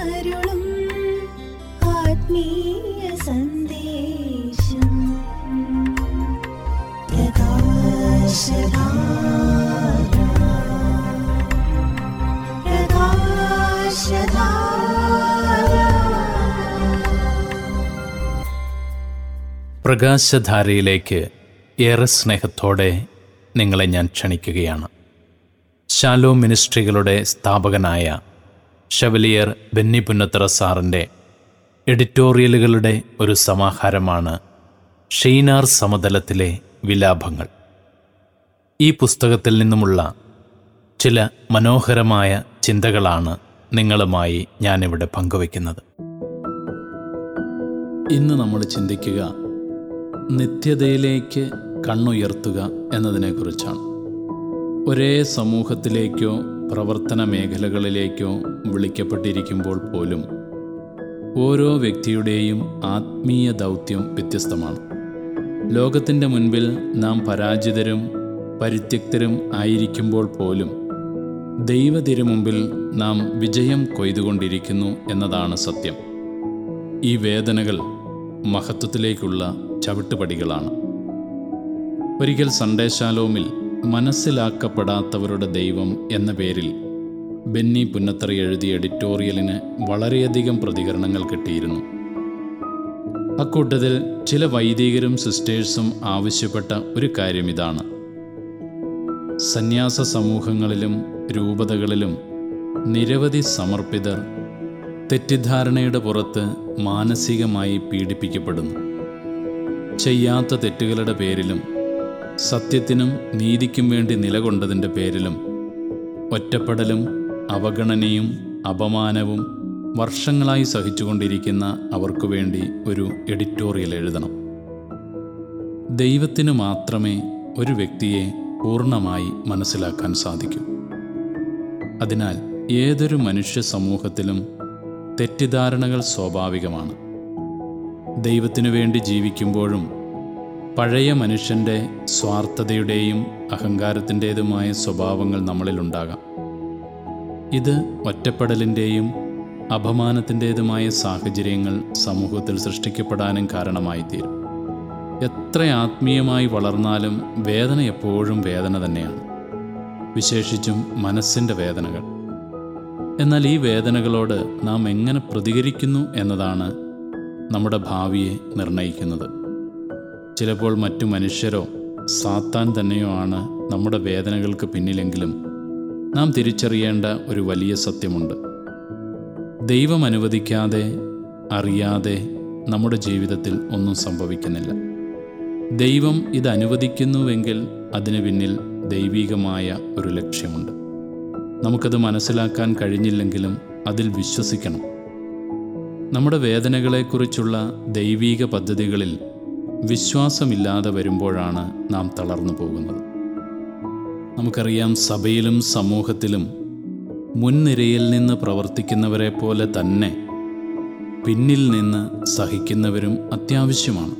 അരുളും ആത്മീയ സന്ദേശം. പ്രകാശധാര പ്രകാശധാര പ്രകാശധാരയിലേക്ക് ഏറെ സ്നേഹത്തോടെ നിങ്ങളെ ഞാൻ ക്ഷണിക്കുകയാണ്. ശാലോ മിനിസ്ട്രികളുടെ സ്ഥാപകനായ ഷവലിയർ ബെന്നി പുന്നത്തറ സാറിന്റെ എഡിറ്റോറിയലുകളുടെ ഒരു സമാഹാരമാണ് ഷെയ്നാർ സമതലത്തിലെ വിലാപങ്ങൾ. ഈ പുസ്തകത്തിൽ നിന്നുമുള്ള ചില മനോഹരമായ ചിന്തകളാണ് നിങ്ങളുമായി ഞാനിവിടെ പങ്കുവയ്ക്കുന്നത്. ഇന്ന് നമ്മൾ ചിന്തിക്കുക നിത്യതയിലേക്ക് കണ്ണുയർത്തുക എന്നതിനെക്കുറിച്ചാണ്. ഒരേ സമൂഹത്തിലേക്കോ പ്രവർത്തന മേഖലകളിലേക്കോ വിളിക്കപ്പെട്ടിരിക്കുമ്പോൾ പോലും ഓരോ വ്യക്തിയുടെയും ആത്മീയ ദൗത്യം വ്യത്യസ്തമാണ്. ലോകത്തിന്റെ മുൻപിൽ നാം പരാജിതരും പരിത്യക്തരും ആയിരിക്കുമ്പോൾ പോലും ദൈവതിരുമുമ്പിൽ നാം വിജയം കൊയ്തുകൊണ്ടിരിക്കുന്നു എന്നതാണ് സത്യം. ഈ വേദനകൾ മഹത്വത്തിലേക്കുള്ള ചവിട്ടുപടികളാണ്. ഒരിക്കൽ സൺഡേശാലോമിൽ മനസ്സിലാക്കപ്പെടാത്തവരുടെ ദൈവം എന്ന പേരിൽ ബെന്നി പുന്നത്തറി എഴുതിയ എഡിറ്റോറിയലിന് വളരെയധികം പ്രതികരണങ്ങൾ കിട്ടിയിരുന്നു. അക്കൂട്ടത്തിൽ ചില വൈദികരും സിസ്റ്റേഴ്സും ആവശ്യപ്പെട്ട ഒരു കാര്യം ഇതാണ് സന്യാസ സമൂഹങ്ങളിലും രൂപതകളിലും നിരവധി സമർപ്പിതർ തെറ്റിദ്ധാരണയുടെ പുറത്ത് മാനസികമായി പീഡിപ്പിക്കപ്പെടുന്നു. ചെയ്യാത്ത തെറ്റുകളുടെ പേരിലും സത്യത്തിനും നീതിക്കും വേണ്ടി നിലകൊണ്ടതിന്റെ പേരിലും ഒറ്റപ്പെടലും അവഗണനയും അപമാനവും വർഷങ്ങളായി സഹിച്ചുകൊണ്ടിരിക്കുന്ന അവർക്കു വേണ്ടി ഒരു എഡിറ്റോറിയൽ എഴുതണം. ദൈവത്തിനു മാത്രമേ ഒരു വ്യക്തിയെ പൂർണമായി മനസ്സിലാക്കാൻ സാധിക്കൂ. അതിനാൽ ഏതൊരു മനുഷ്യ സമൂഹത്തിലും തെറ്റിദ്ധാരണകൾ സ്വാഭാവികമാണ്. ദൈവത്തിനു വേണ്ടി ജീവിക്കുമ്പോഴും പഴയ മനുഷ്യന്റെ സ്വാർത്ഥതയുടെയും അഹങ്കാരത്തിന്റേതുമായ സ്വഭാവങ്ങൾ നമ്മളിലുണ്ടാകാം ഇത് ഒറ്റപ്പെടലിന്റെയും അപമാനത്തിന്റേതുമായ സാഹചര്യങ്ങൾ സമൂഹത്തിൽ സൃഷ്ടിക്കപ്പെടാനും കാരണമായി തീരും എത്ര ആത്മീയമായി വളർന്നാലും വേദന എപ്പോഴും വേദന തന്നെയാണ്. വിശേഷിച്ചും മനസ്സിന്റെ വേദനകൾ. എന്നാൽ ഈ വേദനകളോട് നാം എങ്ങനെ പ്രതികരിക്കുന്നു എന്നതാണ് നമ്മുടെ ഭാവിയെ നിർണയിക്കുന്നത് ചിലപ്പോൾ മറ്റു മനുഷ്യരോ സാത്താൻ തന്നെയോ ആണ് നമ്മുടെ വേദനകൾക്ക് പിന്നിലെങ്കിലും നാം തിരിച്ചറിയേണ്ട ഒരു വലിയ സത്യമുണ്ട്. ദൈവം അനുവദിക്കാതെ അറിയാതെ നമ്മുടെ ജീവിതത്തിൽ ഒന്നും സംഭവിക്കുന്നില്ല. ദൈവം ഇത് അനുവദിക്കുന്നുവെങ്കിൽ അതിന് പിന്നിൽ ദൈവീകമായ ഒരു ലക്ഷ്യമുണ്ട്. നമുക്കത് മനസ്സിലാക്കാൻ കഴിഞ്ഞില്ലെങ്കിലും അതിൽ വിശ്വസിക്കണം. നമ്മുടെ വേദനകളെക്കുറിച്ചുള്ള ദൈവീക പദ്ധതികളിൽ വിശ്വാസമില്ലാതെ വരുമ്പോഴാണ് നാം തളർന്നു പോകുന്നത്. നമുക്കറിയാം സഭയിലും സമൂഹത്തിലും മുൻനിരയിൽ നിന്ന് പ്രവർത്തിക്കുന്നവരെ പോലെ തന്നെ പിന്നിൽ നിന്ന് സഹിക്കുന്നവരും അത്യാവശ്യമാണ്.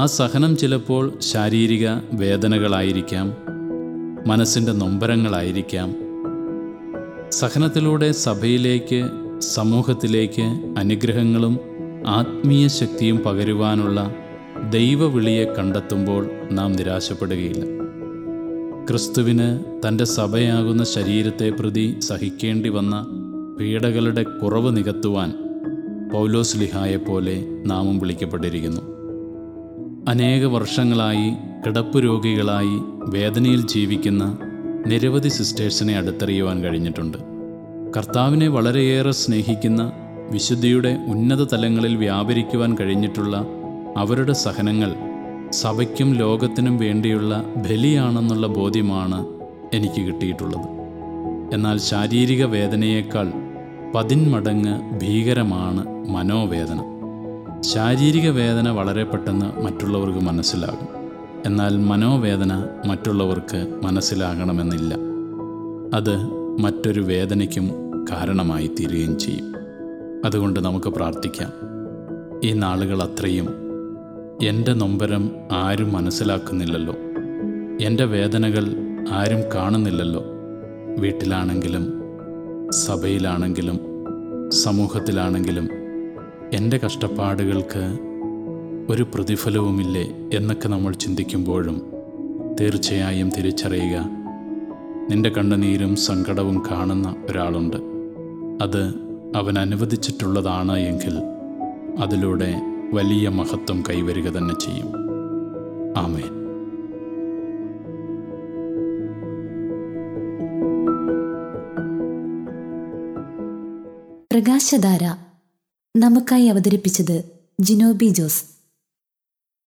ആ സഹനം ചിലപ്പോൾ ശാരീരിക വേദനകളായിരിക്കാം മനസ്സിന്റെ നൊമ്പരങ്ങളായിരിക്കാം. സഹനത്തിലൂടെ സഭയിലേക്ക് സമൂഹത്തിലേക്ക് അനുഗ്രഹങ്ങളും ആത്മീയ ശക്തിയും പകരുവാനുള്ള ദൈവവിളിയെ കണ്ടെത്തുമ്പോൾ നാം നിരാശപ്പെടുകയില്ല. ക്രിസ്തുവിന് തന്റെ സഭയാകുന്ന ശരീരത്തെ പ്രതി സഹിക്കേണ്ടി വന്ന പീഡകളുടെ കുറവ് നികത്തുവാൻ പൗലോസ് ലിഹായെപ്പോലെ നാമും വിളിക്കപ്പെട്ടിരിക്കുന്നു. അനേക വർഷങ്ങളായി കിടപ്പ് രോഗികളായി വേദനയിൽ ജീവിക്കുന്ന നിരവധി സിസ്റ്റേഴ്സിനെ അടുത്തറിയുവാൻ കഴിഞ്ഞിട്ടുണ്ട്. കർത്താവിനെ വളരെയേറെ സ്നേഹിക്കുന്ന വിശുദ്ധിയുടെ ഉന്നത തലങ്ങളിൽ വ്യാപരിക്കുവാൻ കഴിഞ്ഞിട്ടുള്ള അവരുടെ സഹനങ്ങൾ സഭയ്ക്കും ലോകത്തിനും വേണ്ടിയുള്ള ബലിയാണെന്നുള്ള ബോധ്യമാണ് എനിക്ക് കിട്ടിയിട്ടുള്ളത്. എന്നാൽ ശാരീരിക വേദനയേക്കാൾ പതിന്മടങ്ങ് ഭീകരമാണ് മനോവേദന. ശാരീരിക വേദന വളരെ പെട്ടെന്ന് മറ്റുള്ളവർക്ക് മനസ്സിലാകും. എന്നാൽ മനോവേദന മറ്റുള്ളവർക്ക് മനസ്സിലാകണമെന്നില്ല. അത് മറ്റൊരു വേദനയ്ക്കും കാരണമായി തീരുകയും ചെയ്യും. അതുകൊണ്ട് നമുക്ക് പ്രാർത്ഥിക്കാം. ഈ നാളുകൾ അത്രയും എന്റെ നൊമ്പരം ആരും മനസ്സിലാക്കുന്നില്ലല്ലോ. എന്റെ വേദനകൾ ആരും കാണുന്നില്ലല്ലോ. വീട്ടിലാണെങ്കിലും സഭയിലാണെങ്കിലും സമൂഹത്തിലാണെങ്കിലും എന്റെ കഷ്ടപ്പാടുകൾക്ക് ഒരു പ്രതിഫലവുമില്ലേ എന്നൊക്കെ നമ്മൾ ചിന്തിക്കുമ്പോഴും തീർച്ചയായും തിരിച്ചറിയുക. നിന്റെ കണ്ണുനീരും സങ്കടവും കാണുന്ന ഒരാളുണ്ട്. അത് അവൻ അനുവദിച്ചിട്ടുള്ളതാണ് എങ്കിൽ അതിലൂടെ വലിയ മഹത്വം കൈവരിക തന്നെ ചെയ്യും. ആമേൻ. പ്രകാശധാര നമുക്കായി അവതരിപ്പിച്ചത് ജിനോബി ജോസ്.